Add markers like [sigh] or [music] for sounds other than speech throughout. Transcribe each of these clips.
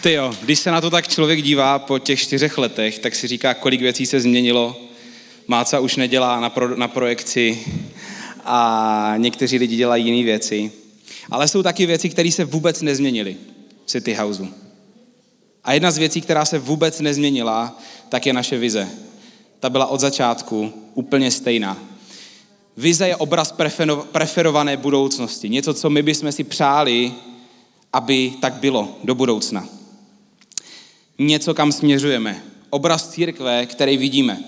Ty jo, když se na to tak člověk dívá po těch čtyřech letech, tak si říká, kolik věcí se změnilo. Máca už nedělá na, pro, na projekci a někteří lidi dělají jiné věci. Ale jsou taky věci, které se vůbec nezměnily v City Houseu. A jedna z věcí, která se vůbec nezměnila, tak je naše vize. Ta byla od začátku úplně stejná. Vize je obraz preferované budoucnosti. Něco, co my bychom si přáli, aby tak bylo do budoucna. Něco, kam směřujeme. Obraz církve, který vidíme.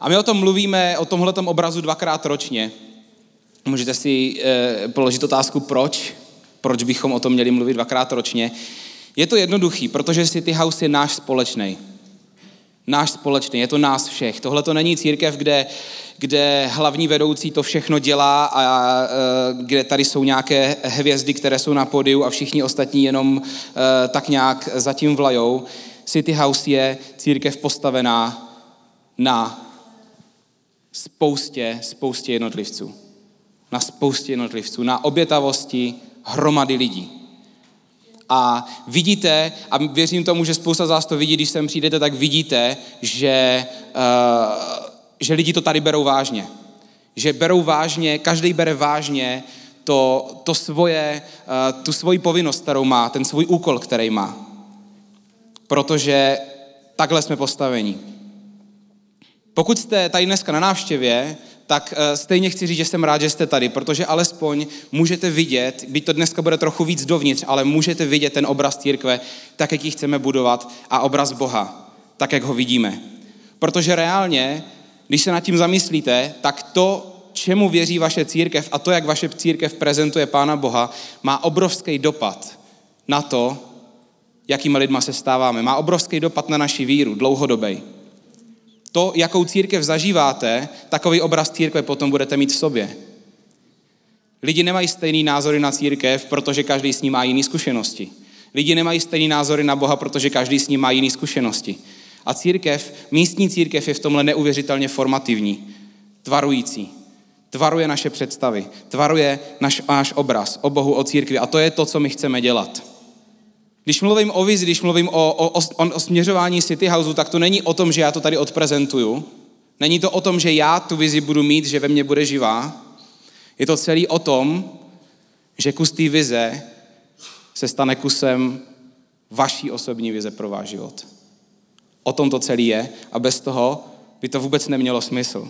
A my o tom mluvíme, o tomhletom obrazu dvakrát ročně. Můžete si e, položit otázku, proč? Proč bychom o tom měli mluvit dvakrát ročně? Je to jednoduchý, protože City House je náš společný. Náš společný, je to nás všech. Tohle to není církev, kde, kde hlavní vedoucí to všechno dělá a, a e, kde tady jsou nějaké hvězdy, které jsou na podiu a všichni ostatní jenom e, tak nějak zatím vlajou. City House je církev postavená na spoustě, spoustě jednotlivců. Na spoustě jednotlivců, na obětavosti hromady lidí. A vidíte, a věřím tomu, že spousta z vás to vidí, když sem přijdete, tak vidíte, že, uh, že lidi to tady berou vážně. Že berou vážně, každý bere vážně to, to svoje, uh, tu svoji povinnost, kterou má, ten svůj úkol, který má. Protože takhle jsme postaveni. Pokud jste tady dneska na návštěvě, tak eh, stejně chci říct, že jsem rád, že jste tady, protože alespoň můžete vidět, byť to dneska bude trochu víc dovnitř, ale můžete vidět ten obraz církve, tak, jak ji chceme budovat, a obraz Boha, tak, jak ho vidíme. Protože reálně, když se nad tím zamyslíte, tak to, čemu věří vaše církev a to, jak vaše církev prezentuje Pána Boha, má obrovský dopad na to, jakýma lidma se stáváme. Má obrovský dopad na naši víru, dlouhodobý to, jakou církev zažíváte, takový obraz církve potom budete mít v sobě. Lidi nemají stejný názory na církev, protože každý s ní má jiné zkušenosti. Lidi nemají stejný názory na Boha, protože každý s ním má jiné zkušenosti. A církev, místní církev je v tomhle neuvěřitelně formativní, tvarující. Tvaruje naše představy, tvaruje náš obraz o Bohu, o církvi. A to je to, co my chceme dělat. Když mluvím o vizi, když mluvím o, o, o, o směřování City Houseu, tak to není o tom, že já to tady odprezentuju. Není to o tom, že já tu vizi budu mít, že ve mně bude živá. Je to celý o tom, že kus té vize se stane kusem vaší osobní vize pro váš život. O tom to celý je a bez toho by to vůbec nemělo smysl.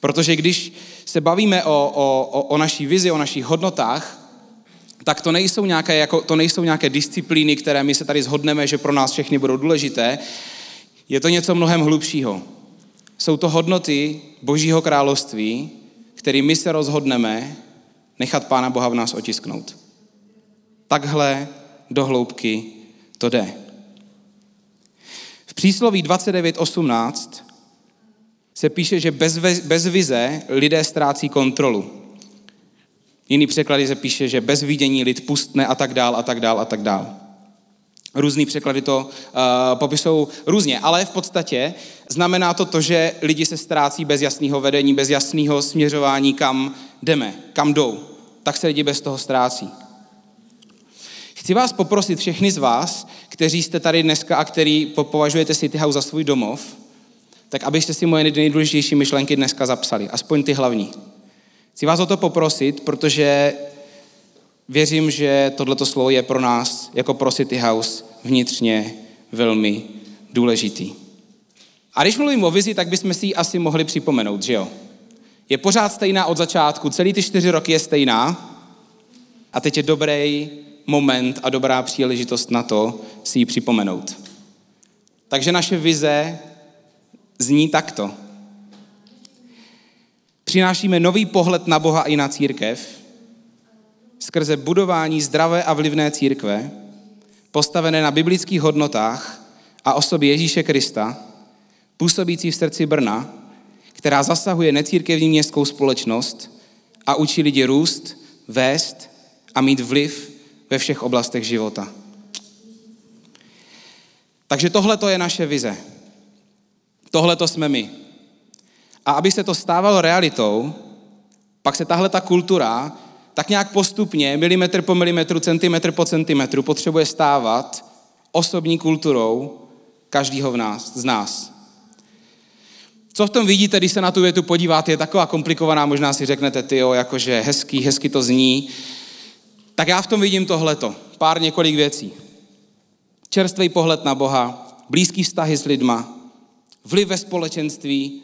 Protože když se bavíme o, o, o naší vizi, o našich hodnotách, tak to nejsou, nějaké, jako, to nejsou nějaké disciplíny, které my se tady zhodneme, že pro nás všechny budou důležité. Je to něco mnohem hlubšího. Jsou to hodnoty Božího království, který my se rozhodneme nechat Pána Boha v nás otisknout. Takhle do hloubky to jde. V přísloví 29.18 se píše, že bez, bez vize lidé ztrácí kontrolu. Jiný překlady se píše, že bez vidění lid pustne a tak dál a tak dál a tak dál. Různý překlady to uh, popisují různě, ale v podstatě znamená to to, že lidi se ztrácí bez jasného vedení, bez jasného směřování, kam jdeme, kam jdou. Tak se lidi bez toho ztrácí. Chci vás poprosit všechny z vás, kteří jste tady dneska a který považujete City House za svůj domov, tak abyste si moje nejdůležitější myšlenky dneska zapsali, aspoň ty hlavní. Chci vás o to poprosit, protože věřím, že tohleto slovo je pro nás, jako pro City House, vnitřně velmi důležitý. A když mluvím o vizi, tak bychom si ji asi mohli připomenout, že jo? Je pořád stejná od začátku, celý ty čtyři roky je stejná a teď je dobrý moment a dobrá příležitost na to si ji připomenout. Takže naše vize zní takto. Přinášíme nový pohled na Boha i na církev skrze budování zdravé a vlivné církve, postavené na biblických hodnotách a osobě Ježíše Krista, působící v srdci Brna, která zasahuje necírkevní městskou společnost a učí lidi růst, vést a mít vliv ve všech oblastech života. Takže tohle to je naše vize. Tohle to jsme my. A aby se to stávalo realitou, pak se tahle ta kultura, tak nějak postupně, milimetr po milimetru, centimetr po centimetru, potřebuje stávat osobní kulturou každého v nás, z nás. Co v tom vidíte, když se na tu větu podíváte, je taková komplikovaná, možná si řeknete, ty jo, jakože hezký, hezky to zní. Tak já v tom vidím tohleto, pár několik věcí. Čerstvý pohled na Boha, blízký vztahy s lidma, vliv ve společenství,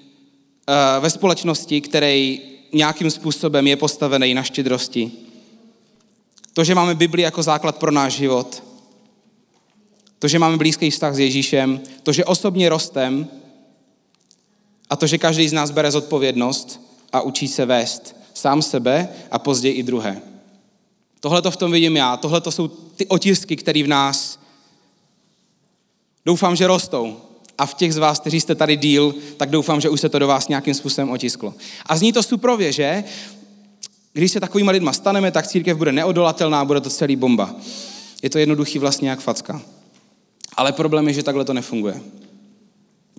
ve společnosti, který nějakým způsobem je postavený na štědrosti. To, že máme Bibli jako základ pro náš život, to, že máme blízký vztah s Ježíšem, to, že osobně rostem a to, že každý z nás bere zodpovědnost a učí se vést sám sebe a později i druhé. Tohle to v tom vidím já, tohle to jsou ty otisky, které v nás doufám, že rostou. A v těch z vás, kteří jste tady díl, tak doufám, že už se to do vás nějakým způsobem otisklo. A zní to suprově, že? Když se takovýma lidma staneme, tak církev bude neodolatelná, bude to celý bomba. Je to jednoduchý vlastně jak facka. Ale problém je, že takhle to nefunguje.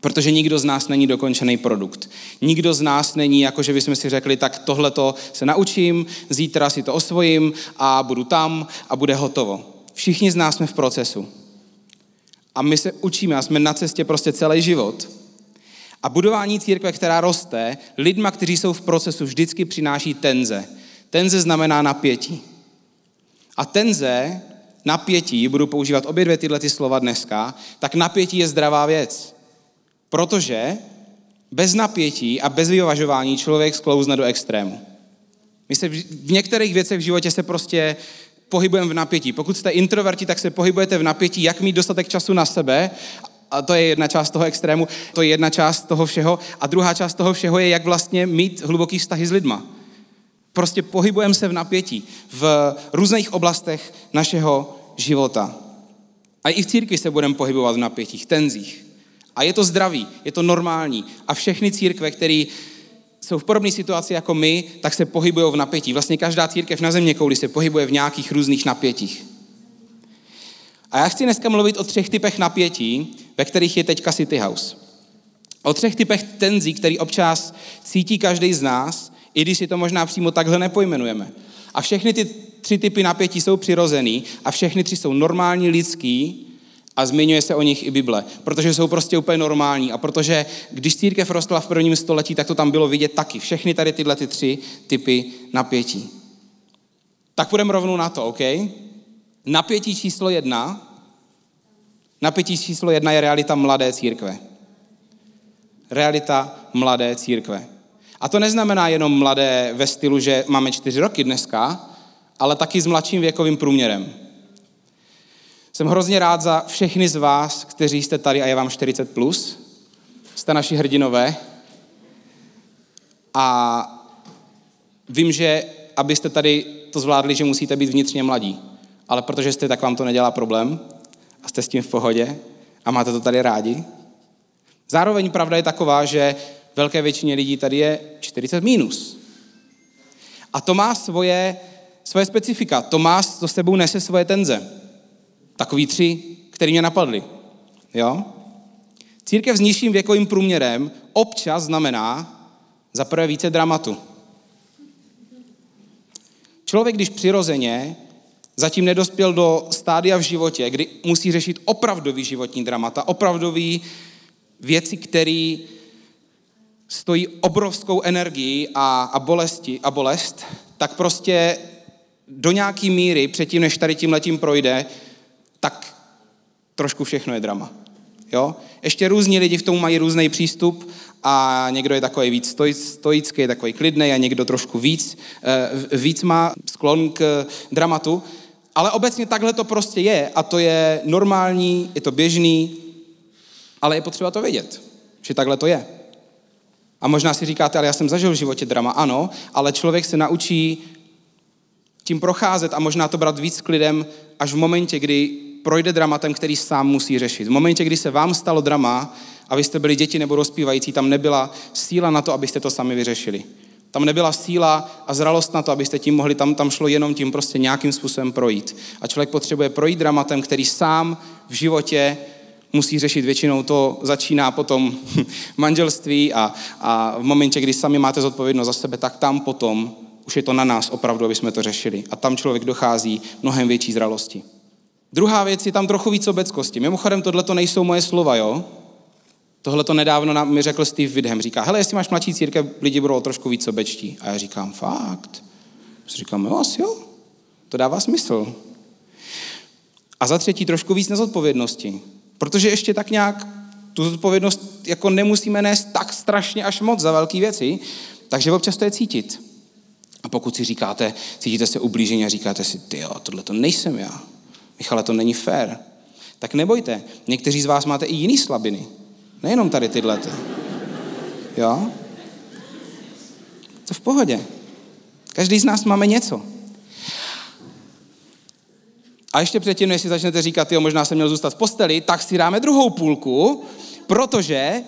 Protože nikdo z nás není dokončený produkt. Nikdo z nás není, jako že bychom si řekli, tak tohle to se naučím, zítra si to osvojím a budu tam a bude hotovo. Všichni z nás jsme v procesu. A my se učíme a jsme na cestě prostě celý život. A budování církve, která roste, lidma, kteří jsou v procesu, vždycky přináší tenze. Tenze znamená napětí. A tenze, napětí, budu používat obě dvě tyhle ty slova dneska, tak napětí je zdravá věc. Protože bez napětí a bez vyvažování člověk sklouzne do extrému. My se v některých věcech v životě se prostě pohybujeme v napětí. Pokud jste introverti, tak se pohybujete v napětí, jak mít dostatek času na sebe, a to je jedna část toho extrému, to je jedna část toho všeho. A druhá část toho všeho je, jak vlastně mít hluboký vztahy s lidma. Prostě pohybujeme se v napětí v různých oblastech našeho života. A i v církvi se budeme pohybovat v napětích, tenzích. A je to zdravý, je to normální. A všechny církve, které jsou v podobné situaci jako my, tak se pohybují v napětí. Vlastně každá církev na země kouli se pohybuje v nějakých různých napětích. A já chci dneska mluvit o třech typech napětí, ve kterých je teďka City House. O třech typech tenzí, který občas cítí každý z nás, i když si to možná přímo takhle nepojmenujeme. A všechny ty tři typy napětí jsou přirozený a všechny tři jsou normální, lidský a zmiňuje se o nich i Bible, protože jsou prostě úplně normální a protože když církev rostla v prvním století, tak to tam bylo vidět taky. Všechny tady tyhle ty tři typy napětí. Tak půjdeme rovnou na to, OK? Napětí číslo jedna. Napětí číslo jedna je realita mladé církve. Realita mladé církve. A to neznamená jenom mladé ve stylu, že máme čtyři roky dneska, ale taky s mladším věkovým průměrem. Jsem hrozně rád za všechny z vás, kteří jste tady a je vám 40 plus. Jste naši hrdinové. A vím, že abyste tady to zvládli, že musíte být vnitřně mladí. Ale protože jste, tak vám to nedělá problém a jste s tím v pohodě a máte to tady rádi. Zároveň pravda je taková, že velké většině lidí tady je 40 minus. A to má svoje, svoje specifika, to má, to sebou nese svoje tenze. Takový tři, který mě napadly. Jo? Církev s nižším věkovým průměrem občas znamená za prvé více dramatu. Člověk, když přirozeně zatím nedospěl do stádia v životě, kdy musí řešit opravdový životní dramata, opravdový věci, které stojí obrovskou energii a, a, bolesti, a bolest, tak prostě do nějaký míry předtím, než tady tím letím projde, tak trošku všechno je drama. Jo? Ještě různí lidi v tom mají různý přístup a někdo je takový víc stoický, takový klidný a někdo trošku víc, eh, víc má sklon k dramatu. Ale obecně takhle to prostě je a to je normální, je to běžný, ale je potřeba to vědět, že takhle to je. A možná si říkáte, ale já jsem zažil v životě drama. Ano, ale člověk se naučí tím procházet a možná to brát víc klidem až v momentě, kdy projde dramatem, který sám musí řešit. V momentě, kdy se vám stalo drama a vy jste byli děti nebo dospívající, tam nebyla síla na to, abyste to sami vyřešili. Tam nebyla síla a zralost na to, abyste tím mohli, tam, tam šlo jenom tím prostě nějakým způsobem projít. A člověk potřebuje projít dramatem, který sám v životě musí řešit. Většinou to začíná potom [laughs] manželství a, a v momentě, kdy sami máte zodpovědnost za sebe, tak tam potom Už je to na nás opravdu, aby jsme to řešili. A tam člověk dochází mnohem větší zralosti. Druhá věc je tam trochu víc obeckosti. Mimochodem, tohle to nejsou moje slova, jo? Tohle to nedávno nám mi řekl Steve Vidham. Říká, hele, jestli máš mladší církev, lidi budou trošku víc sobečtí. A já říkám, fakt. Říkám, jo, asi jo. To dává smysl. A za třetí trošku víc nezodpovědnosti. Protože ještě tak nějak tu zodpovědnost jako nemusíme nést tak strašně až moc za velké věci, takže občas to je cítit. A pokud si říkáte, cítíte se ublížení a říkáte si, ty jo, tohle to nejsem já. Michale, to není fér. Tak nebojte, někteří z vás máte i jiný slabiny. Nejenom tady tyhle. Jo? To v pohodě. Každý z nás máme něco. A ještě předtím, než si začnete říkat, jo, možná jsem měl zůstat v posteli, tak si dáme druhou půlku, protože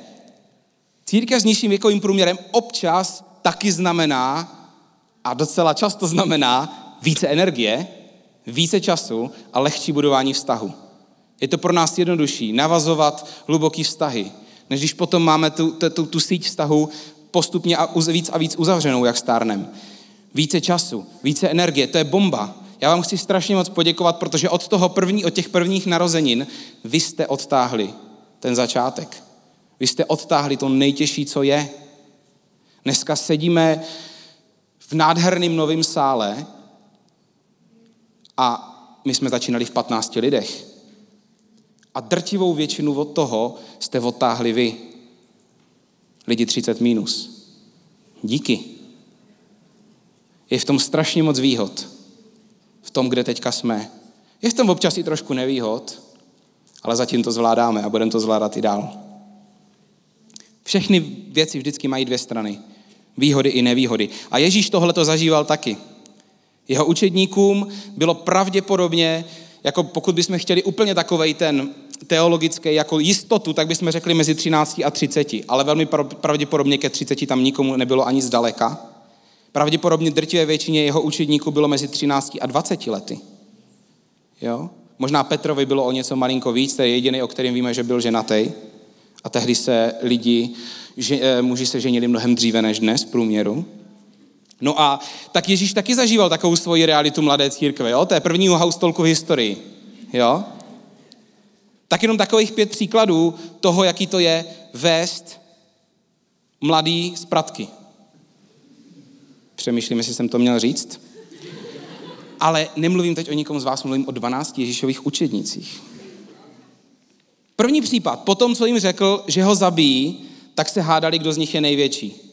církev s nižším věkovým průměrem občas taky znamená, a docela často znamená, více energie, více času a lehčí budování vztahu. Je to pro nás jednodušší navazovat hluboký vztahy, než když potom máme tu, tu, tu síť vztahu postupně a víc a víc uzavřenou, jak stárnem. Více času, více energie, to je bomba. Já vám chci strašně moc poděkovat, protože od toho první, od těch prvních narozenin vy jste odtáhli ten začátek. Vy jste odtáhli to nejtěžší, co je. Dneska sedíme v nádherném novém sále a my jsme začínali v 15 lidech. A drtivou většinu od toho jste odtáhli vy. Lidi 30 minus. Díky. Je v tom strašně moc výhod. V tom, kde teďka jsme. Je v tom občas i trošku nevýhod, ale zatím to zvládáme a budeme to zvládat i dál. Všechny věci vždycky mají dvě strany. Výhody i nevýhody. A Ježíš tohle to zažíval taky. Jeho učedníkům bylo pravděpodobně, jako pokud bychom chtěli úplně takovej ten teologický jako jistotu, tak bychom řekli mezi 13 a 30, ale velmi pravděpodobně ke 30 tam nikomu nebylo ani zdaleka. Pravděpodobně drtivé většině jeho učedníků bylo mezi 13 a 20 lety. Jo? Možná Petrovi bylo o něco malinko víc, to je jediný, o kterém víme, že byl ženatý. A tehdy se lidi, že, eh, muži se ženili mnohem dříve než dnes v průměru. No a tak Ježíš taky zažíval takovou svoji realitu mladé církve, jo? To je první haustolku v historii, jo? Tak jenom takových pět příkladů toho, jaký to je vést mladý z pratky. Přemýšlím, jestli jsem to měl říct. Ale nemluvím teď o nikom z vás, mluvím o 12 Ježíšových učednicích. První případ, po tom, co jim řekl, že ho zabijí, tak se hádali, kdo z nich je největší.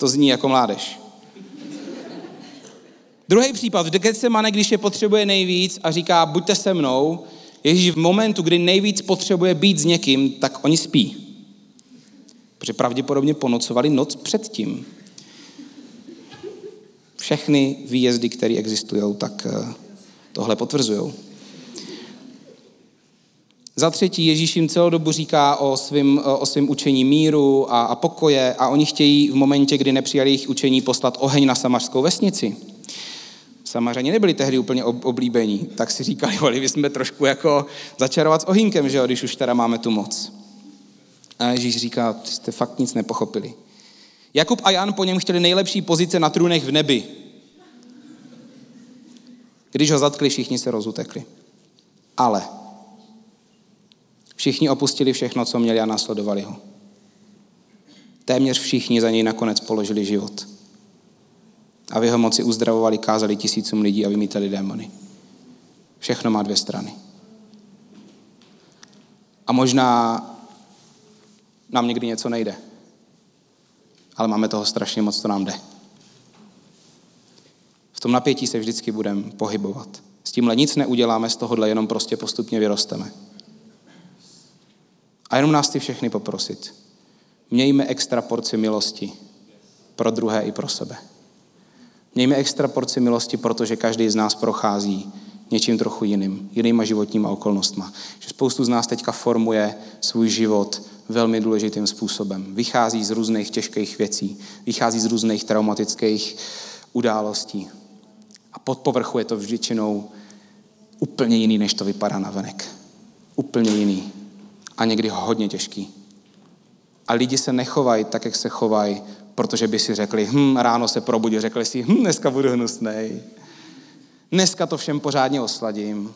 To zní jako mládež. Druhý případ, v Getsemane, když je potřebuje nejvíc a říká, buďte se mnou, Ježíš v momentu, kdy nejvíc potřebuje být s někým, tak oni spí. Protože pravděpodobně ponocovali noc předtím. Všechny výjezdy, které existují, tak eh, tohle potvrzují. Za třetí, Ježíš jim celou dobu říká o svém o svým učení míru a, a pokoje a oni chtějí v momentě, kdy nepřijali jejich učení, poslat oheň na samařskou vesnici. Samařani nebyli tehdy úplně oblíbení, tak si říkali, mohli bychom trošku jako začarovat s ohýnkem, že jo, když už teda máme tu moc. A Ježíš říká, jste fakt nic nepochopili. Jakub a Jan po něm chtěli nejlepší pozice na trůnech v nebi. Když ho zatkli, všichni se rozutekli. Ale všichni opustili všechno, co měli a následovali ho. Téměř všichni za něj nakonec položili život a v jeho moci uzdravovali, kázali tisícům lidí a vymítali démony. Všechno má dvě strany. A možná nám někdy něco nejde. Ale máme toho strašně moc, co nám jde. V tom napětí se vždycky budeme pohybovat. S tímhle nic neuděláme, z tohohle jenom prostě postupně vyrosteme. A jenom nás ty všechny poprosit. Mějme extra porci milosti pro druhé i pro sebe. Mějme extra porci milosti, protože každý z nás prochází něčím trochu jiným, jinýma životníma okolnostma. Že spoustu z nás teďka formuje svůj život velmi důležitým způsobem. Vychází z různých těžkých věcí, vychází z různých traumatických událostí. A pod povrchu je to vždyčinou úplně jiný, než to vypadá na venek. Úplně jiný. A někdy hodně těžký. A lidi se nechovají tak, jak se chovají, protože by si řekli, hm, ráno se probudí, řekli si, hm, dneska budu hnusnej. Dneska to všem pořádně osladím.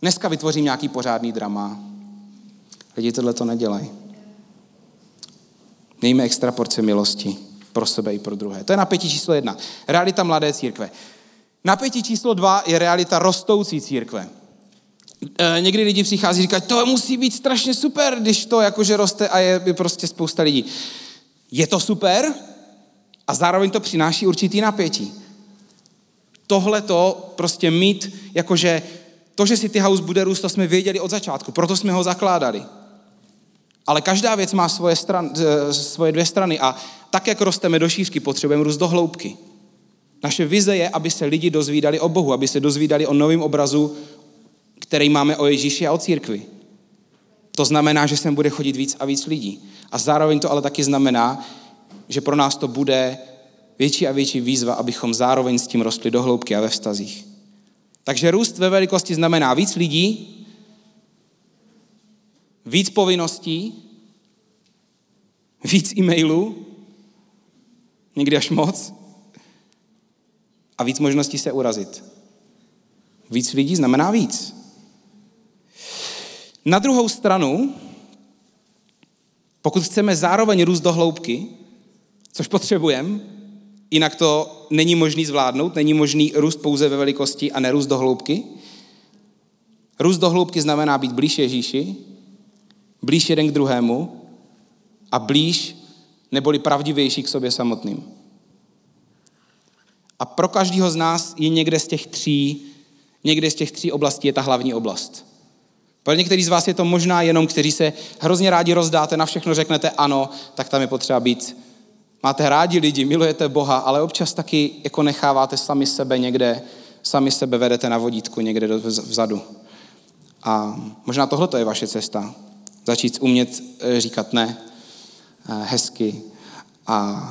Dneska vytvořím nějaký pořádný drama. Lidi tohle to nedělají. Mějme extra porce milosti pro sebe i pro druhé. To je napětí číslo jedna. Realita mladé církve. Napětí číslo dva je realita rostoucí církve. E, někdy lidi přichází a říkají, to musí být strašně super, když to jakože roste a je, prostě spousta lidí. Je to super a zároveň to přináší určitý napětí. Tohle to prostě mít, jakože to, že City House bude růst, to jsme věděli od začátku, proto jsme ho zakládali. Ale každá věc má svoje, stran, e, svoje dvě strany a tak, jak rosteme do šířky, potřebujeme růst do hloubky. Naše vize je, aby se lidi dozvídali o Bohu, aby se dozvídali o novém obrazu, který máme o Ježíši a o církvi. To znamená, že sem bude chodit víc a víc lidí. A zároveň to ale taky znamená, že pro nás to bude větší a větší výzva, abychom zároveň s tím rostli do hloubky a ve vztazích. Takže růst ve velikosti znamená víc lidí, víc povinností, víc e-mailů, někdy až moc, a víc možností se urazit. Víc lidí znamená víc. Na druhou stranu, pokud chceme zároveň růst do hloubky, což potřebujeme, jinak to není možný zvládnout, není možný růst pouze ve velikosti a nerůst do hloubky. Růst do hloubky znamená být blíž Ježíši, blíž jeden k druhému a blíž neboli pravdivější k sobě samotným. A pro každého z nás je někde z těch tří, někde z těch tří oblastí je ta hlavní oblast. Pro některý z vás je to možná jenom, kteří se hrozně rádi rozdáte, na všechno řeknete ano, tak tam je potřeba být. Máte rádi lidi, milujete Boha, ale občas taky jako necháváte sami sebe někde, sami sebe vedete na vodítku někde vzadu. A možná tohle je vaše cesta. Začít umět eh, říkat ne eh, hezky a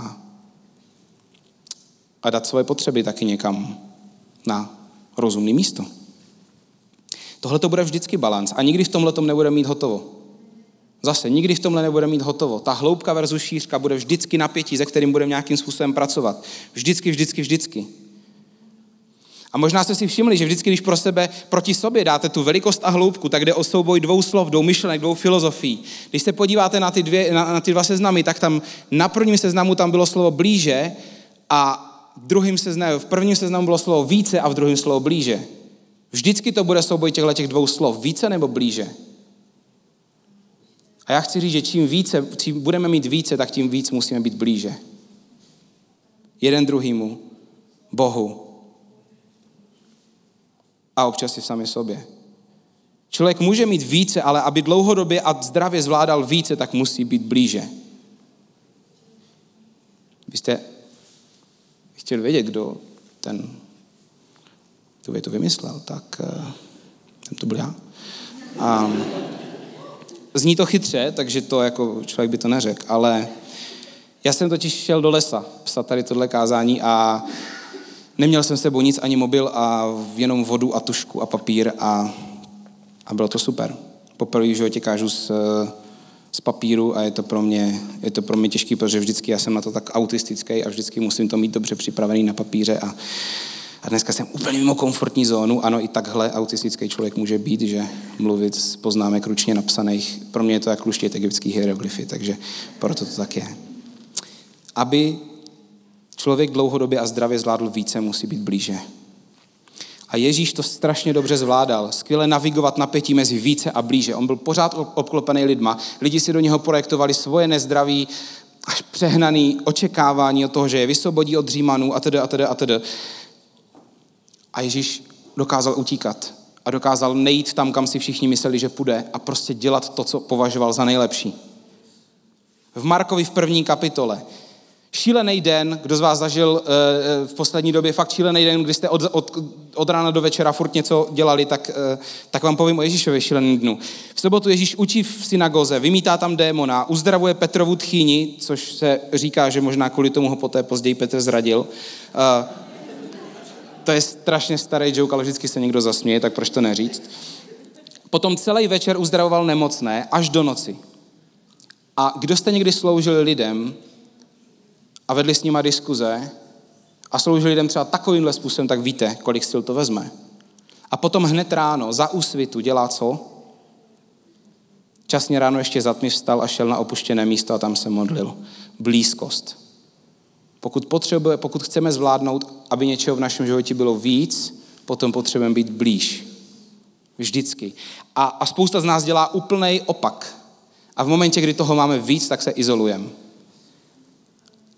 a dát svoje potřeby taky někam na rozumné místo. Tohle to bude vždycky balans a nikdy v tomhle tom nebude mít hotovo. Zase, nikdy v tomhle nebude mít hotovo. Ta hloubka versus šířka bude vždycky napětí, se kterým budeme nějakým způsobem pracovat. Vždycky, vždycky, vždycky. A možná jste si všimli, že vždycky, když pro sebe, proti sobě dáte tu velikost a hloubku, tak jde o souboj dvou slov, dvou myšlenek, dvou filozofií. Když se podíváte na ty, dvě, na, na ty dva seznamy, tak tam na prvním seznamu tam bylo slovo blíže a v druhém seznamu, v prvním seznamu bylo slovo více a v druhém slovo blíže. Vždycky to bude souboj těchto těch dvou slov, více nebo blíže. A já chci říct, že čím více, čím budeme mít více, tak tím víc musíme být blíže. Jeden druhýmu, Bohu a občas i sami sobě. Člověk může mít více, ale aby dlouhodobě a zdravě zvládal více, tak musí být blíže. Vy jste chtěl vědět, kdo ten tu větu vymyslel, tak uh, to byl já. A zní to chytře, takže to jako člověk by to neřekl, ale já jsem totiž šel do lesa psat tady tohle kázání a neměl jsem s sebou nic, ani mobil a jenom vodu a tušku a papír a, a bylo to super. Poprvé v životě kážu s z papíru a je to pro mě, je to pro mě těžký, protože vždycky já jsem na to tak autistický a vždycky musím to mít dobře připravený na papíře a, a dneska jsem úplně mimo komfortní zónu. Ano, i takhle autistický člověk může být, že mluvit z poznámek ručně napsaných. Pro mě je to jak luštět egyptský hieroglyfy, takže proto to tak je. Aby člověk dlouhodobě a zdravě zvládl více, musí být blíže. A Ježíš to strašně dobře zvládal. Skvěle navigovat napětí mezi více a blíže. On byl pořád obklopený lidma. Lidi si do něho projektovali svoje nezdraví, až přehnaný očekávání od toho, že je vysvobodí od Římanů a tedy a tedy a tedy. A Ježíš dokázal utíkat a dokázal nejít tam, kam si všichni mysleli, že půjde a prostě dělat to, co považoval za nejlepší. V Markovi v první kapitole šílený den, kdo z vás zažil eh, v poslední době fakt šílený den, kdy jste od, od, od rána do večera furt něco dělali, tak, eh, tak vám povím o Ježíšově šíleném dnu. V sobotu Ježíš učí v synagoze, vymítá tam démona, uzdravuje Petrovu tchýni, což se říká, že možná kvůli tomu ho poté později Petr zradil. To je strašně starý joke, ale vždycky se někdo zasměje, tak proč to neříct. Potom celý večer uzdravoval nemocné až do noci. A kdo jste někdy sloužili lidem, a vedli s nima diskuze a sloužili lidem třeba takovýmhle způsobem, tak víte, kolik sil to vezme. A potom hned ráno za úsvitu dělá co? Časně ráno ještě zatmy vstal a šel na opuštěné místo a tam se modlil. Blízkost. Pokud, potřebuje, pokud chceme zvládnout, aby něčeho v našem životě bylo víc, potom potřebujeme být blíž. Vždycky. A, a spousta z nás dělá úplný opak. A v momentě, kdy toho máme víc, tak se izolujeme.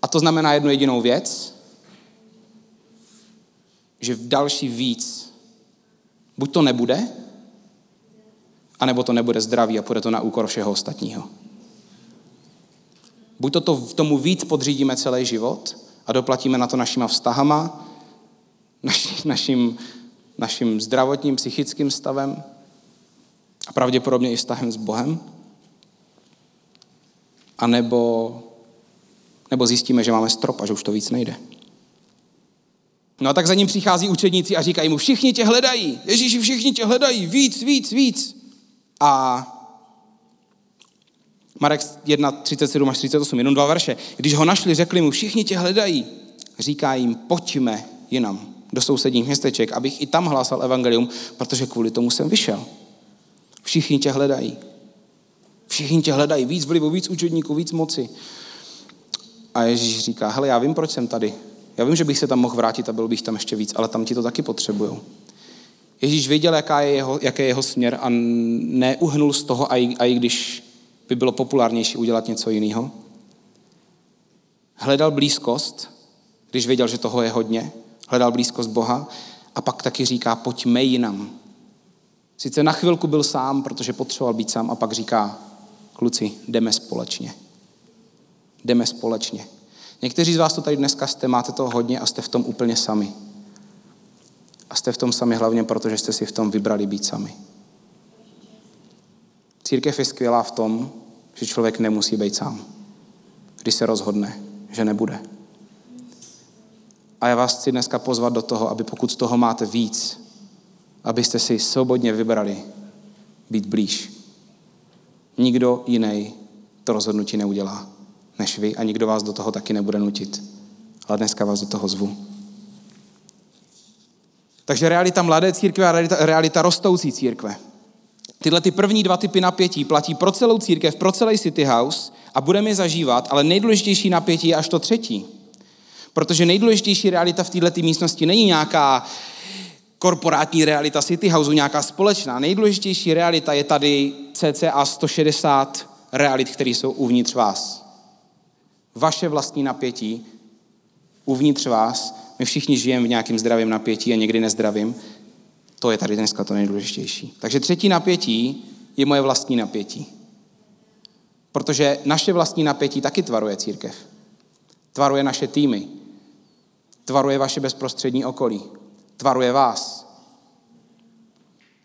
A to znamená jednu jedinou věc, že v další víc buď to nebude, anebo to nebude zdravý a půjde to na úkor všeho ostatního. Buď to, to tomu víc podřídíme celý život a doplatíme na to našima vztahama, naš, naším, naším zdravotním, psychickým stavem a pravděpodobně i vztahem s Bohem, a nebo, nebo zjistíme, že máme strop a že už to víc nejde. No a tak za ním přichází učedníci a říkají mu, všichni tě hledají, Ježíši, všichni tě hledají, víc, víc, víc. A Marek 1, 37 až 38, jenom dva verše. Když ho našli, řekli mu, všichni tě hledají. Říká jim, pojďme jinam do sousedních městeček, abych i tam hlásal evangelium, protože kvůli tomu jsem vyšel. Všichni tě hledají. Všichni tě hledají. Víc vlivu, víc učedníků, víc moci. A Ježíš říká, hele, já vím, proč jsem tady. Já vím, že bych se tam mohl vrátit a byl bych tam ještě víc, ale tam ti to taky potřebují. Ježíš věděl, jaká je jeho, jaký je jeho směr a neuhnul z toho, a i, a i když by bylo populárnější udělat něco jiného. Hledal blízkost, když věděl, že toho je hodně, hledal blízkost Boha a pak taky říká, pojďme jinam. Sice na chvilku byl sám, protože potřeboval být sám a pak říká, kluci, jdeme společně. Jdeme společně. Někteří z vás to tady dneska jste, máte toho hodně a jste v tom úplně sami. A jste v tom sami hlavně proto, že jste si v tom vybrali být sami. Církev je skvělá v tom, že člověk nemusí být sám, když se rozhodne, že nebude. A já vás chci dneska pozvat do toho, aby pokud z toho máte víc, abyste si svobodně vybrali být blíž. Nikdo jiný to rozhodnutí neudělá než vy a nikdo vás do toho taky nebude nutit. Ale dneska vás do toho zvu. Takže realita mladé církve a realita, realita rostoucí církve. Tyhle ty první dva typy napětí platí pro celou církev, pro celý City House a budeme je zažívat, ale nejdůležitější napětí je až to třetí. Protože nejdůležitější realita v této místnosti není nějaká korporátní realita City Houseu, nějaká společná. Nejdůležitější realita je tady cca 160 realit, které jsou uvnitř vás. Vaše vlastní napětí uvnitř vás, my všichni žijeme v nějakém zdravém napětí a někdy nezdravým, to je tady dneska to nejdůležitější. Takže třetí napětí je moje vlastní napětí. Protože naše vlastní napětí taky tvaruje církev. Tvaruje naše týmy. Tvaruje vaše bezprostřední okolí. Tvaruje vás.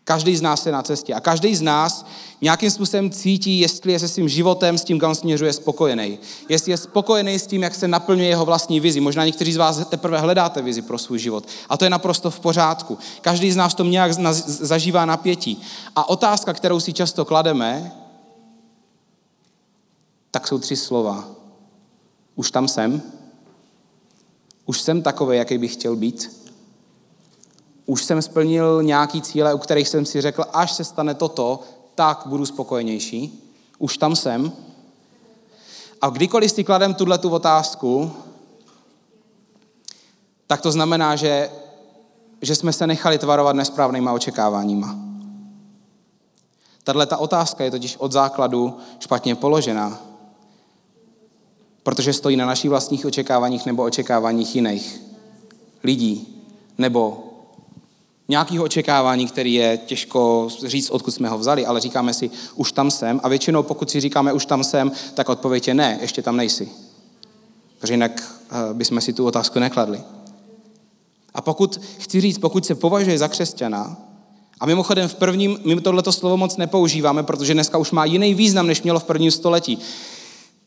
Každý z nás je na cestě a každý z nás nějakým způsobem cítí, jestli je se svým životem, s tím, kam směřuje, spokojený. Jestli je spokojený s tím, jak se naplňuje jeho vlastní vizi. Možná někteří z vás teprve hledáte vizi pro svůj život. A to je naprosto v pořádku. Každý z nás tom nějak zažívá napětí. A otázka, kterou si často klademe, tak jsou tři slova. Už tam jsem? Už jsem takový, jaký bych chtěl být? už jsem splnil nějaký cíle, u kterých jsem si řekl, až se stane toto, tak budu spokojenější. Už tam jsem. A kdykoliv si kladem tuhle tu otázku, tak to znamená, že, že jsme se nechali tvarovat nesprávnýma očekáváníma. Tahle ta otázka je totiž od základu špatně položená, protože stojí na našich vlastních očekáváních nebo očekáváních jiných lidí nebo nějakého očekávání, který je těžko říct, odkud jsme ho vzali, ale říkáme si, už tam jsem. A většinou, pokud si říkáme, už tam jsem, tak odpověď je ne, ještě tam nejsi. Protože jinak eh, bychom si tu otázku nekladli. A pokud, chci říct, pokud se považuje za křesťana, a mimochodem v prvním, my tohleto slovo moc nepoužíváme, protože dneska už má jiný význam, než mělo v prvním století.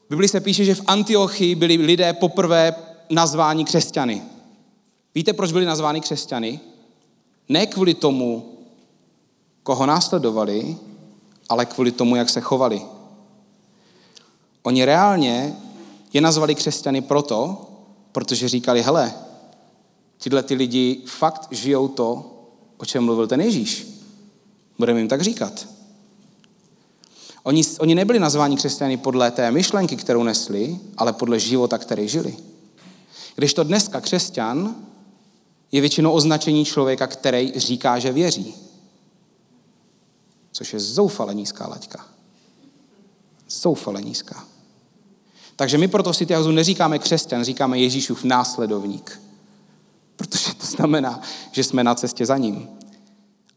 V Biblii se píše, že v Antiochii byli lidé poprvé nazváni křesťany. Víte, proč byli nazváni křesťany? Ne kvůli tomu, koho následovali, ale kvůli tomu, jak se chovali. Oni reálně je nazvali křesťany proto, protože říkali, hele, tyhle ty lidi fakt žijou to, o čem mluvil ten Ježíš. Budeme jim tak říkat. Oni, oni nebyli nazváni křesťany podle té myšlenky, kterou nesli, ale podle života, který žili. Když to dneska křesťan je většinou označení člověka, který říká, že věří. Což je zoufale nízká laťka. Zoufale nízká. Takže my proto v City neříkáme křesťan, říkáme Ježíšův následovník. Protože to znamená, že jsme na cestě za ním.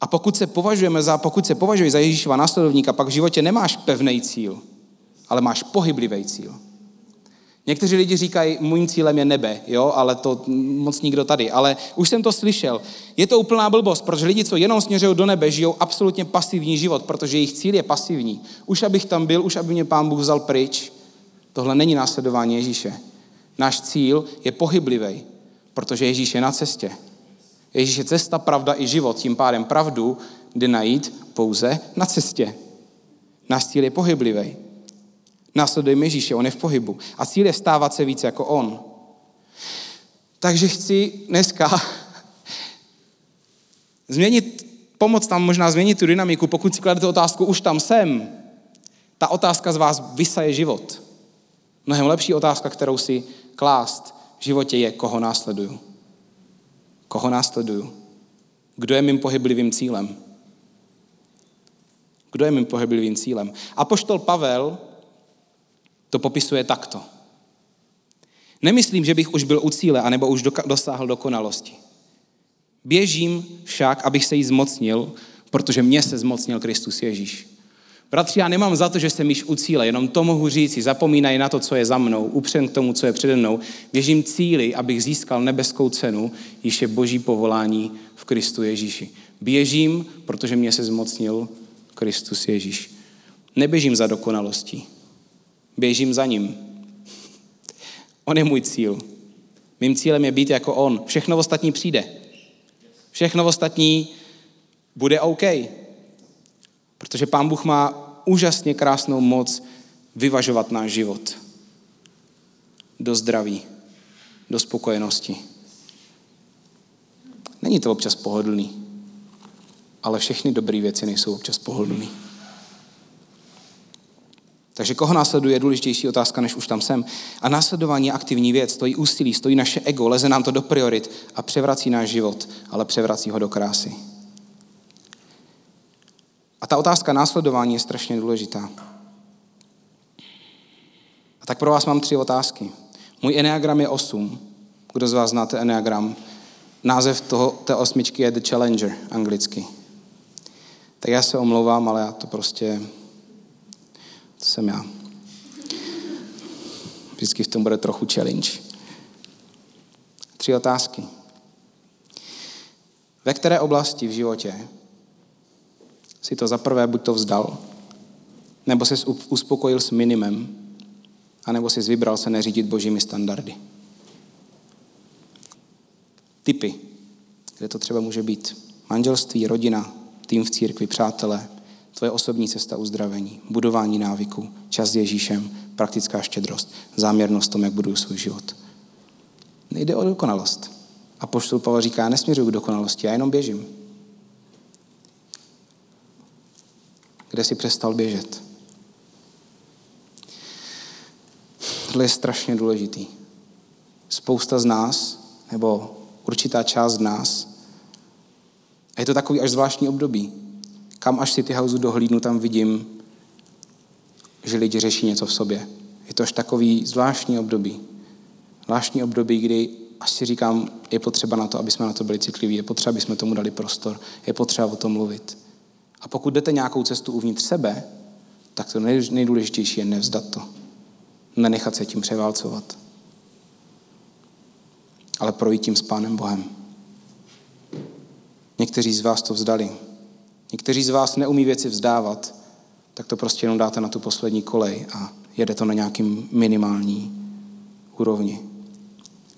A pokud se považujeme za, pokud se považuješ za Ježíšova následovníka, pak v životě nemáš pevný cíl, ale máš pohyblivý cíl. Někteří lidi říkají, můj cílem je nebe, jo, ale to moc nikdo tady. Ale už jsem to slyšel. Je to úplná blbost, protože lidi, co jenom směřují do nebe, žijou absolutně pasivní život, protože jejich cíl je pasivní. Už abych tam byl, už aby mě pán Bůh vzal pryč. Tohle není následování Ježíše. Náš cíl je pohyblivý, protože Ježíš je na cestě. Ježíš je cesta, pravda i život. Tím pádem pravdu jde najít pouze na cestě. Náš cíl je pohyblivý. Následujeme Ježíše, on je v pohybu. A cíl je stávat se víc jako on. Takže chci dneska [laughs] změnit, pomoct tam možná změnit tu dynamiku, pokud si kladete otázku, už tam jsem, ta otázka z vás vysaje život. Mnohem lepší otázka, kterou si klást v životě je, koho následuju. Koho následuju? Kdo je mým pohyblivým cílem? Kdo je mým pohyblivým cílem? A poštol Pavel to popisuje takto. Nemyslím, že bych už byl u cíle, anebo už dosáhl dokonalosti. Běžím však, abych se jí zmocnil, protože mě se zmocnil Kristus Ježíš. Bratři, já nemám za to, že jsem již u cíle, jenom to mohu říci, zapomínají na to, co je za mnou, upřen k tomu, co je přede mnou. Běžím cíli, abych získal nebeskou cenu, již je boží povolání v Kristu Ježíši. Běžím, protože mě se zmocnil Kristus Ježíš. Neběžím za dokonalostí. Běžím za ním. On je můj cíl. Mým cílem je být jako on. Všechno ostatní přijde. Všechno ostatní bude OK. Protože Pán Bůh má úžasně krásnou moc vyvažovat náš život do zdraví, do spokojenosti. Není to občas pohodlný, ale všechny dobré věci nejsou občas pohodlný. Takže koho následuje je důležitější otázka, než už tam jsem. A následování je aktivní věc, stojí úsilí, stojí naše ego, leze nám to do priorit a převrací náš život, ale převrací ho do krásy. A ta otázka následování je strašně důležitá. A tak pro vás mám tři otázky. Můj enneagram je 8. Kdo z vás znáte enneagram? Název toho, té osmičky je The Challenger anglicky. Tak já se omlouvám, ale já to prostě to jsem já. Vždycky v tom bude trochu challenge. Tři otázky. Ve které oblasti v životě si to za prvé buď to vzdal, nebo se uspokojil s minimem, anebo si vybral se neřídit božími standardy. Typy, kde to třeba může být manželství, rodina, tým v církvi, přátelé, tvoje osobní cesta uzdravení, budování návyku, čas s Ježíšem, praktická štědrost, záměrnost tom, jak buduju svůj život. Nejde o dokonalost. A poštol Pavel říká, já nesměřuju k dokonalosti, já jenom běžím. Kde si přestal běžet? Tohle je strašně důležitý. Spousta z nás, nebo určitá část z nás, a je to takový až zvláštní období, kam až City Houseu dohlídnu, tam vidím, že lidi řeší něco v sobě. Je to až takový zvláštní období. Zvláštní období, kdy až si říkám, je potřeba na to, aby jsme na to byli citliví, je potřeba, aby jsme tomu dali prostor, je potřeba o tom mluvit. A pokud jdete nějakou cestu uvnitř sebe, tak to nejdůležitější je nevzdat to. Nenechat se tím převálcovat. Ale projít tím s Pánem Bohem. Někteří z vás to vzdali. Někteří z vás neumí věci vzdávat, tak to prostě jenom dáte na tu poslední kolej a jede to na nějakým minimální úrovni.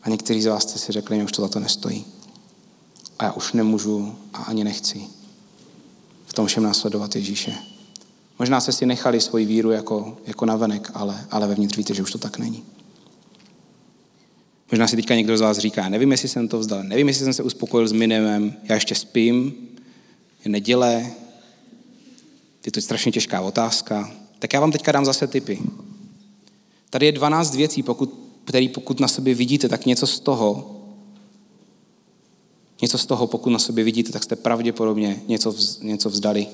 A někteří z vás jste si řekli, že už to za to nestojí. A já už nemůžu a ani nechci v tom všem následovat Ježíše. Možná se si nechali svoji víru jako, jako navenek, ale, ale vevnitř víte, že už to tak není. Možná si teďka někdo z vás říká, nevím, jestli jsem to vzdal, nevím, jestli jsem se uspokojil s minimem, já ještě spím, je neděle, je to strašně těžká otázka. Tak já vám teďka dám zase tipy. Tady je 12 věcí, pokud, který pokud na sobě vidíte, tak něco z toho, něco z toho, pokud na sobě vidíte, tak jste pravděpodobně něco, vz, něco vzdali.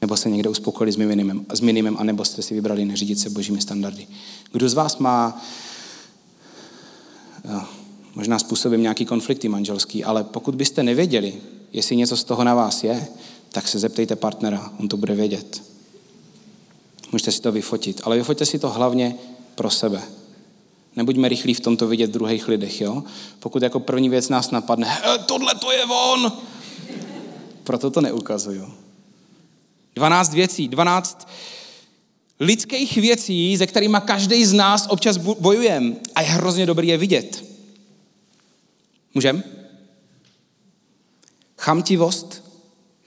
Nebo se někde uspokojili s minimem, s minimem, anebo jste si vybrali neřídit se božími standardy. Kdo z vás má jo, možná způsobem nějaký konflikty manželský, ale pokud byste nevěděli, jestli něco z toho na vás je, tak se zeptejte partnera, on to bude vědět. Můžete si to vyfotit, ale vyfoťte si to hlavně pro sebe. Nebuďme rychlí v tomto vidět v druhých lidech, jo? Pokud jako první věc nás napadne, tohle to je on, proto to neukazuju. 12 věcí, 12 lidských věcí, se kterými každý z nás občas bojujeme a je hrozně dobrý je vidět. Můžem? Chamtivost,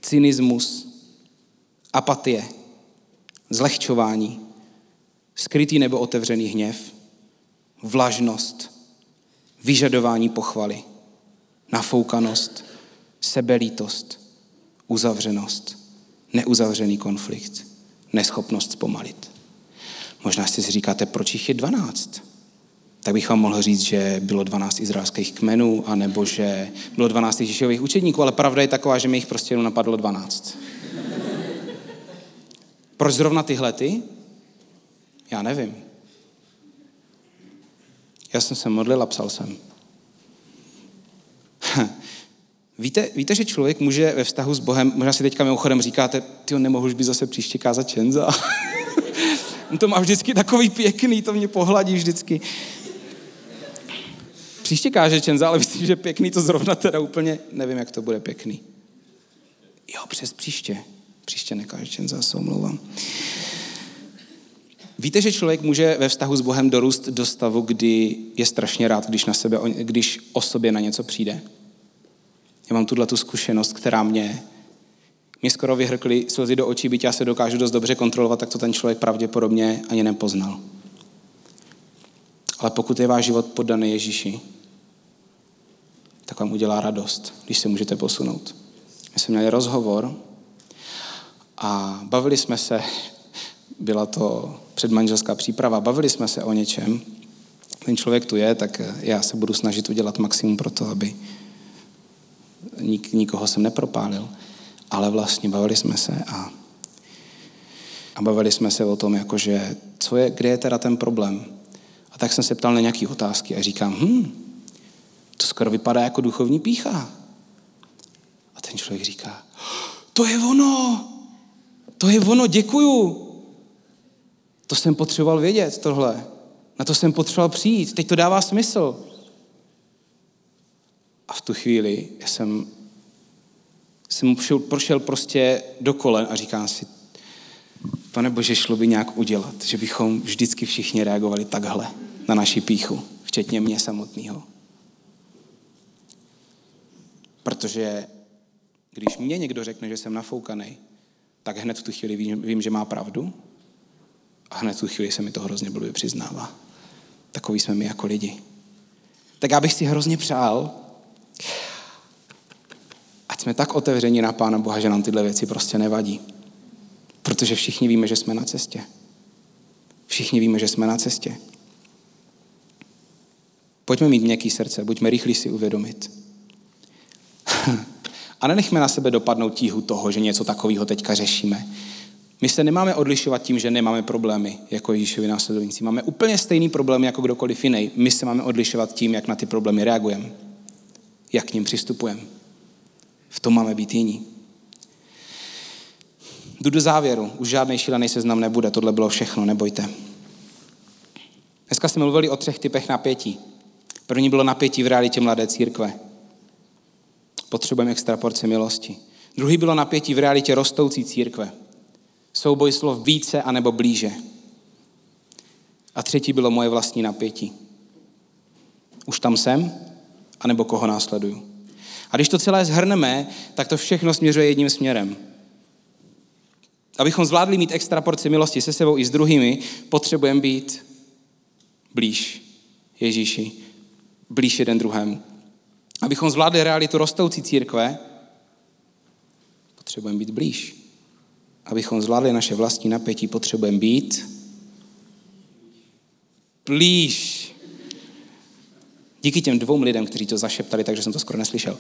cynismus, apatie, zlehčování, skrytý nebo otevřený hněv, vlažnost, vyžadování pochvaly, nafoukanost, sebelítost, uzavřenost, neuzavřený konflikt, neschopnost zpomalit. Možná si říkáte, proč jich je 12? Tak bych vám mohl říct, že bylo 12 izraelských kmenů, anebo že bylo 12 Ježíšových učedníků, ale pravda je taková, že mi jich prostě jenom napadlo 12. Proč zrovna tyhle ty? Já nevím. Já jsem se modlil a psal jsem. [laughs] Víte, víte, že člověk může ve vztahu s Bohem, možná si teďka mimochodem říkáte, ty nemohl by zase příště kázat Čenza. [laughs] On to má vždycky takový pěkný, to mě pohladí vždycky. Příště káže Čenza, ale myslím, že pěkný to zrovna teda úplně, nevím, jak to bude pěkný. Jo, přes příště. Příště nekáže Čenza, se omlouvám. Víte, že člověk může ve vztahu s Bohem dorůst do stavu, kdy je strašně rád, když, na sebe, když o sobě na něco přijde? Já mám tuhle tu zkušenost, která mě, mě skoro vyhrkly slzy do očí, byť já se dokážu dost dobře kontrolovat, tak to ten člověk pravděpodobně ani nepoznal. Ale pokud je váš život poddaný Ježíši, tak vám udělá radost, když se můžete posunout. My jsme měli rozhovor a bavili jsme se, byla to předmanželská příprava, bavili jsme se o něčem. Ten člověk tu je, tak já se budu snažit udělat maximum pro to, aby nik, nikoho jsem nepropálil. Ale vlastně bavili jsme se a, a bavili jsme se o tom, jakože, co je, kde je teda ten problém. A tak jsem se ptal na nějaké otázky a říkám, hm, to skoro vypadá jako duchovní pícha. A ten člověk říká, to je ono, to je ono, děkuju. To jsem potřeboval vědět, tohle. Na to jsem potřeboval přijít, teď to dává smysl. A v tu chvíli jsem, jsem prošel prostě do kolen a říkám si, pane Bože, šlo by nějak udělat, že bychom vždycky všichni reagovali takhle na naši píchu, včetně mě samotného. Protože když mě někdo řekne, že jsem nafoukaný, tak hned v tu chvíli vím, vím, že má pravdu a hned v tu chvíli se mi to hrozně blbě přiznává. Takový jsme my jako lidi. Tak já bych si hrozně přál, ať jsme tak otevření na Pána Boha, že nám tyhle věci prostě nevadí. Protože všichni víme, že jsme na cestě. Všichni víme, že jsme na cestě. Pojďme mít měkký srdce, buďme rychlí si uvědomit. [laughs] A nenechme na sebe dopadnout tíhu toho, že něco takového teďka řešíme. My se nemáme odlišovat tím, že nemáme problémy jako Ježíšovi následovníci. Máme úplně stejný problém jako kdokoliv jiný. My se máme odlišovat tím, jak na ty problémy reagujeme. Jak k ním přistupujeme. V tom máme být jiní. Jdu do závěru. Už žádný šílený seznam nebude. Tohle bylo všechno, nebojte. Dneska jsme mluvili o třech typech napětí. První bylo napětí v realitě mladé církve. Potřebujeme extra porce milosti. Druhý bylo napětí v realitě rostoucí církve. Souboj slov více anebo blíže. A třetí bylo moje vlastní napětí. Už tam jsem, anebo koho následuju. A když to celé zhrneme, tak to všechno směřuje jedním směrem. Abychom zvládli mít extra porci milosti se sebou i s druhými, potřebujeme být blíž Ježíši blíž jeden druhému. Abychom zvládli realitu rostoucí církve, potřebujeme být blíž. Abychom zvládli naše vlastní napětí, potřebujeme být blíž. Díky těm dvou lidem, kteří to zašeptali, takže jsem to skoro neslyšel.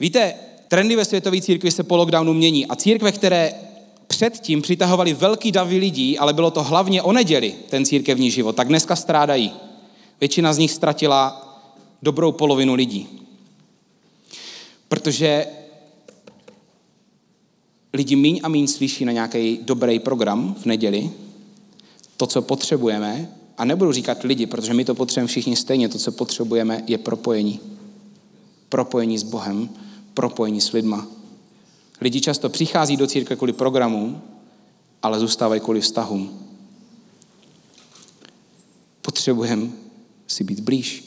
Víte, trendy ve světové církvi se po lockdownu mění a církve, které předtím přitahovali velký davy lidí, ale bylo to hlavně o neděli, ten církevní život, tak dneska strádají. Většina z nich ztratila dobrou polovinu lidí. Protože lidi míň a míň slyší na nějaký dobrý program v neděli, to, co potřebujeme, a nebudu říkat lidi, protože my to potřebujeme všichni stejně, to, co potřebujeme, je propojení. Propojení s Bohem, propojení s lidma. Lidi často přichází do církve kvůli programům, ale zůstávají kvůli vztahům. Potřebujeme si být blíž.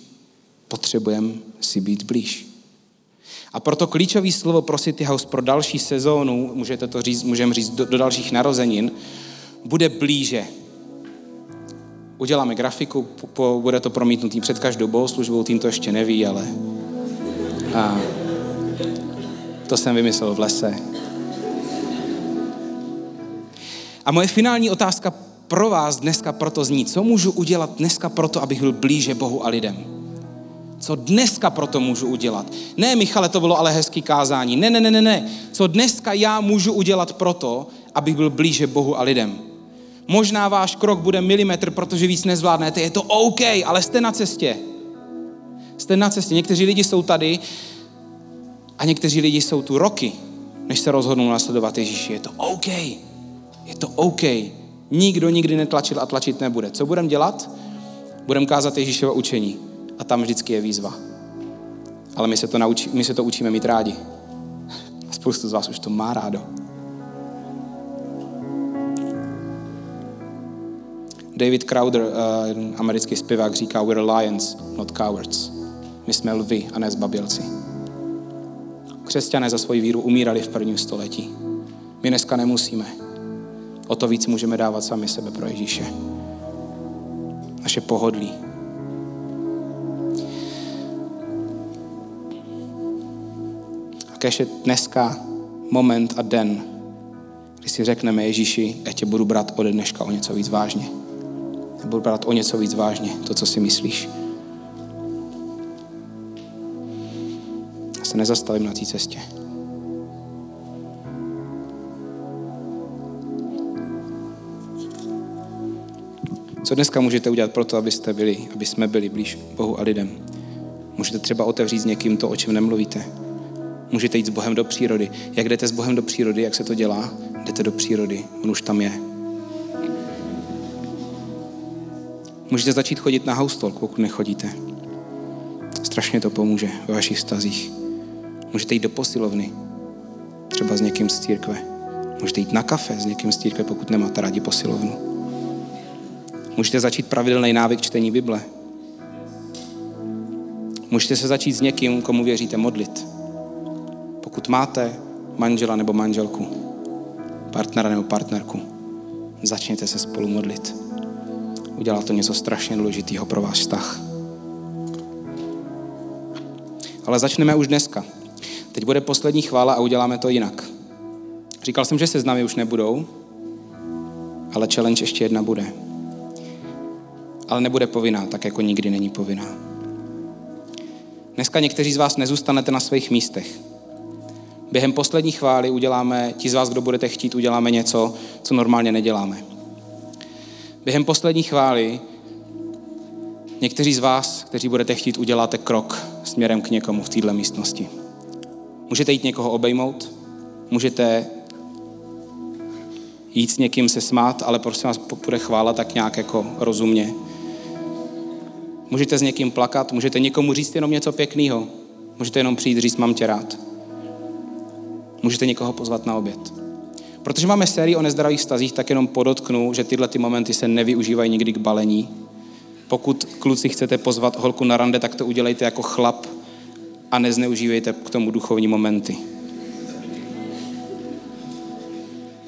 Potřebujeme si být blíž. A proto klíčový slovo pro City House pro další sezónu, můžete to říct, můžeme říct do, do dalších narozenin, bude blíže. Uděláme grafiku, po, bude to promítnutý před každou bohoslužbou, tým to ještě neví, ale a, to jsem vymyslel v lese. A moje finální otázka pro vás dneska proto zní, co můžu udělat dneska proto, abych byl blíže Bohu a lidem? Co dneska proto můžu udělat? Ne, Michale, to bylo ale hezký kázání. Ne, ne, ne, ne, ne. Co dneska já můžu udělat proto, abych byl blíže Bohu a lidem? Možná váš krok bude milimetr, protože víc nezvládnete. Je to OK, ale jste na cestě. Jste na cestě. Někteří lidi jsou tady a někteří lidi jsou tu roky, než se rozhodnou nasledovat Ježíši. Je to OK. Je to OK. Nikdo nikdy netlačil a tlačit nebude. Co budeme dělat? Budeme kázat Ježíšova učení. A tam vždycky je výzva. Ale my se to, naučí, my se to učíme mít rádi. [laughs] A spoustu z vás už to má rádo. David Crowder, uh, americký zpěvák, říká, we're lions, not cowards. My jsme lvy a ne zbabělci. Křesťané za svoji víru umírali v prvním století. My dneska nemusíme. O to víc můžeme dávat sami sebe pro Ježíše. Naše pohodlí. A kež je dneska moment a den, kdy si řekneme Ježíši, já tě budu brát ode dneška o něco víc vážně. Já budu brát o něco víc vážně to, co si myslíš. Já se nezastavím na té cestě. Co dneska můžete udělat pro to, abyste byli, aby jsme byli blíž Bohu a lidem? Můžete třeba otevřít s někým to, o čem nemluvíte. Můžete jít s Bohem do přírody. Jak jdete s Bohem do přírody, jak se to dělá? Jdete do přírody, on už tam je. Můžete začít chodit na house talk, pokud nechodíte. Strašně to pomůže ve vašich vztazích. Můžete jít do posilovny, třeba s někým z církve. Můžete jít na kafe s někým z církve, pokud nemáte rádi posilovnu. Můžete začít pravidelný návyk čtení Bible. Můžete se začít s někým, komu věříte, modlit. Pokud máte manžela nebo manželku, partnera nebo partnerku, začněte se spolu modlit. Udělá to něco strašně důležitého pro váš vztah. Ale začneme už dneska. Teď bude poslední chvála a uděláme to jinak. Říkal jsem, že se s námi už nebudou, ale challenge ještě jedna bude ale nebude povinná, tak jako nikdy není povinná. Dneska někteří z vás nezůstanete na svých místech. Během poslední chvály uděláme, ti z vás, kdo budete chtít, uděláme něco, co normálně neděláme. Během poslední chvály někteří z vás, kteří budete chtít, uděláte krok směrem k někomu v této místnosti. Můžete jít někoho obejmout, můžete jít s někým se smát, ale prosím vás, bude chvála, tak nějak jako rozumně. Můžete s někým plakat, můžete někomu říct jenom něco pěkného. Můžete jenom přijít říct, mám tě rád. Můžete někoho pozvat na oběd. Protože máme sérii o nezdravých stazích, tak jenom podotknu, že tyhle ty momenty se nevyužívají nikdy k balení. Pokud kluci chcete pozvat holku na rande, tak to udělejte jako chlap a nezneužívejte k tomu duchovní momenty.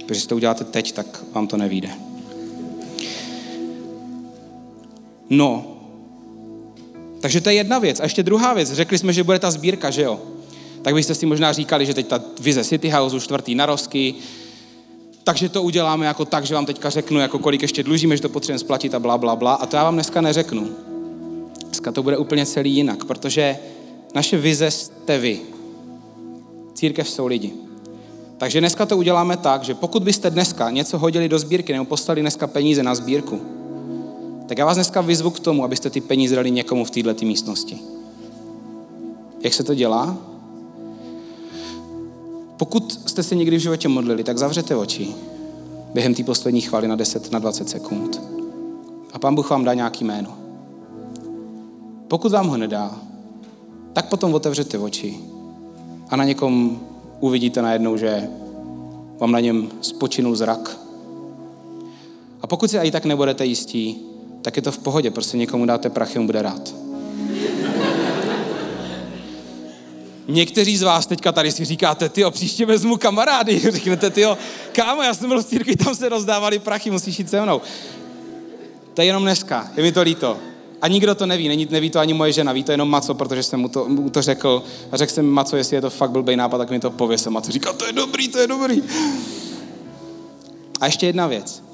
Protože to uděláte teď, tak vám to nevíde. No, Takže to je jedna věc. A ještě druhá věc. Řekli jsme, že bude ta sbírka, že jo? Tak byste si možná říkali, že teď ta vize City Houseu, čtvrtý narosky, takže to uděláme jako tak, že vám teďka řeknu, jako kolik ještě dlužíme, že to potřebujeme splatit a bla, bla, bla. A to já vám dneska neřeknu. Dneska to bude úplně celý jinak, protože naše vize jste vy. Církev jsou lidi. Takže dneska to uděláme tak, že pokud byste dneska něco hodili do sbírky nebo poslali dneska peníze na sbírku, tak já vás dneska vyzvu k tomu, abyste ty peníze dali někomu v této místnosti. Jak se to dělá? Pokud jste se někdy v životě modlili, tak zavřete oči během té poslední chvály na 10, na 20 sekund. A pán Bůh vám dá nějaký jméno. Pokud vám ho nedá, tak potom otevřete oči a na někom uvidíte najednou, že vám na něm spočinul zrak. A pokud si i tak nebudete jistí, tak je to v pohodě, prostě někomu dáte prachy, on bude rád. Někteří z vás teďka tady si říkáte, ty příště vezmu kamarády. [laughs] Řeknete, ty kámo, já jsem byl v církvi, tam se rozdávali prachy, musíš jít se mnou. To je jenom dneska, je mi to líto. A nikdo to neví, neví, neví to ani moje žena, ví to jenom Maco, protože jsem mu to, mu to řekl. A řekl jsem Maco, jestli je to fakt blbý nápad, tak mi to pověs. A Maco říká, to je dobrý, to je dobrý. A ještě jedna věc.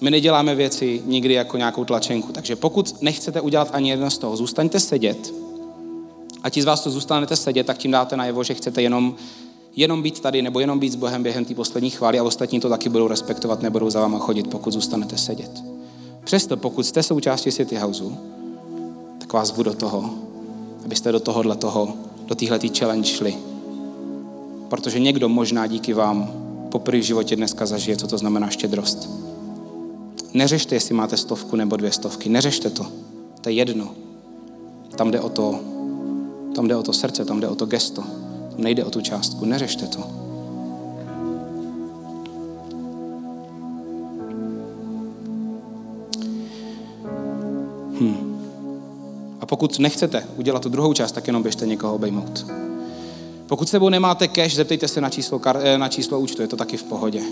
My neděláme věci nikdy jako nějakou tlačenku, takže pokud nechcete udělat ani jedno z toho, zůstaňte sedět. A ti z vás, co zůstanete sedět, tak tím dáte najevo, že chcete jenom, jenom být tady nebo jenom být s Bohem během té poslední chvály a ostatní to taky budou respektovat, nebudou za váma chodit, pokud zůstanete sedět. Přesto, pokud jste součástí City Houseu, tak vás zvu do toho, abyste do tohohle toho, do téhletý challenge šli. Protože někdo možná díky vám poprvé v životě dneska zažije, co to znamená štědrost. Neřešte, jestli máte stovku nebo dvě stovky. Neřešte to. To je jedno. Tam jde o to, tam jde o to srdce, tam jde o to gesto. Tam nejde o tu částku. Neřešte to. Hmm. A pokud nechcete udělat tu druhou část, tak jenom běžte někoho obejmout. Pokud sebou nemáte cash, zeptejte se na číslo, eh, na číslo účtu, je to taky v pohodě.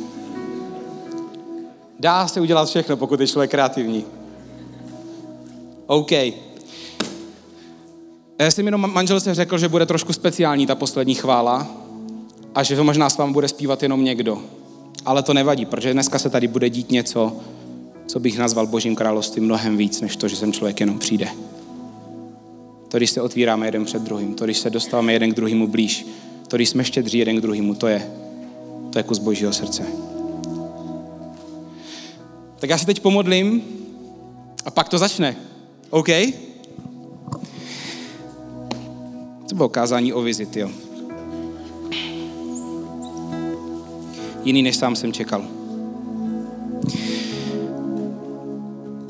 Dá se udělat všechno, pokud je člověk kreativní. OK. Já jsem jenom manželce řekl, že bude trošku speciální ta poslední chvála a že to možná s vámi bude zpívat jenom někdo. Ale to nevadí, protože dneska se tady bude dít něco, co bych nazval Božím královstvím mnohem víc, než to, že sem člověk jenom přijde. To, když se otvíráme jeden před druhým, to, když se dostáváme jeden k druhému blíž, to, když jsme štědří jeden k druhému, to je, to je kus Božího srdce. Tak já se teď pomodlím a pak to začne. OK? To bylo kázání o vizit, jo. Jiný než sám jsem čekal.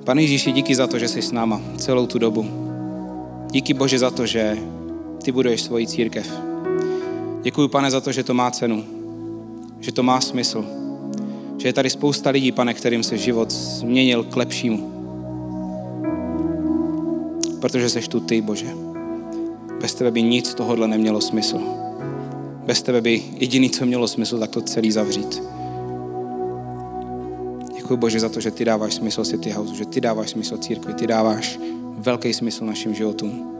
Pane Ježíši, díky za to, že jsi s náma celou tu dobu. Díky Bože za to, že ty buduješ svoji církev. Děkuji, pane, za to, že to má cenu, že to má smysl, že je tady spousta lidí, pane, kterým se život změnil k lepšímu. Protože jsi tu ty, Bože. Bez tebe by nic tohohle nemělo smysl. Bez tebe by jediný, co mělo smysl, tak to celý zavřít. Děkuji Bože za to, že ty dáváš smysl City House, že ty dáváš smysl církvi, ty dáváš velký smysl našim životům.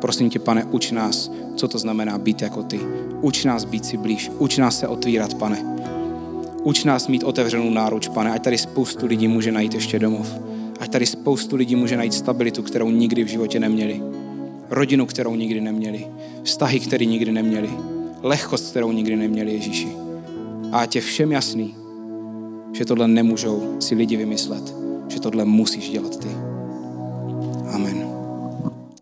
Prosím tě, pane, uč nás, co to znamená být jako ty. Uč nás být si blíž, uč nás se otvírat, pane. Uč nás mít otevřenou náruč, pane, ať tady spoustu lidí může najít ještě domov. Ať tady spoustu lidí může najít stabilitu, kterou nikdy v životě neměli. Rodinu, kterou nikdy neměli. Vztahy, které nikdy neměli. Lehkost, kterou nikdy neměli Ježíši. A ať je všem jasný, že tohle nemůžou si lidi vymyslet, že tohle musíš dělat ty. Amen.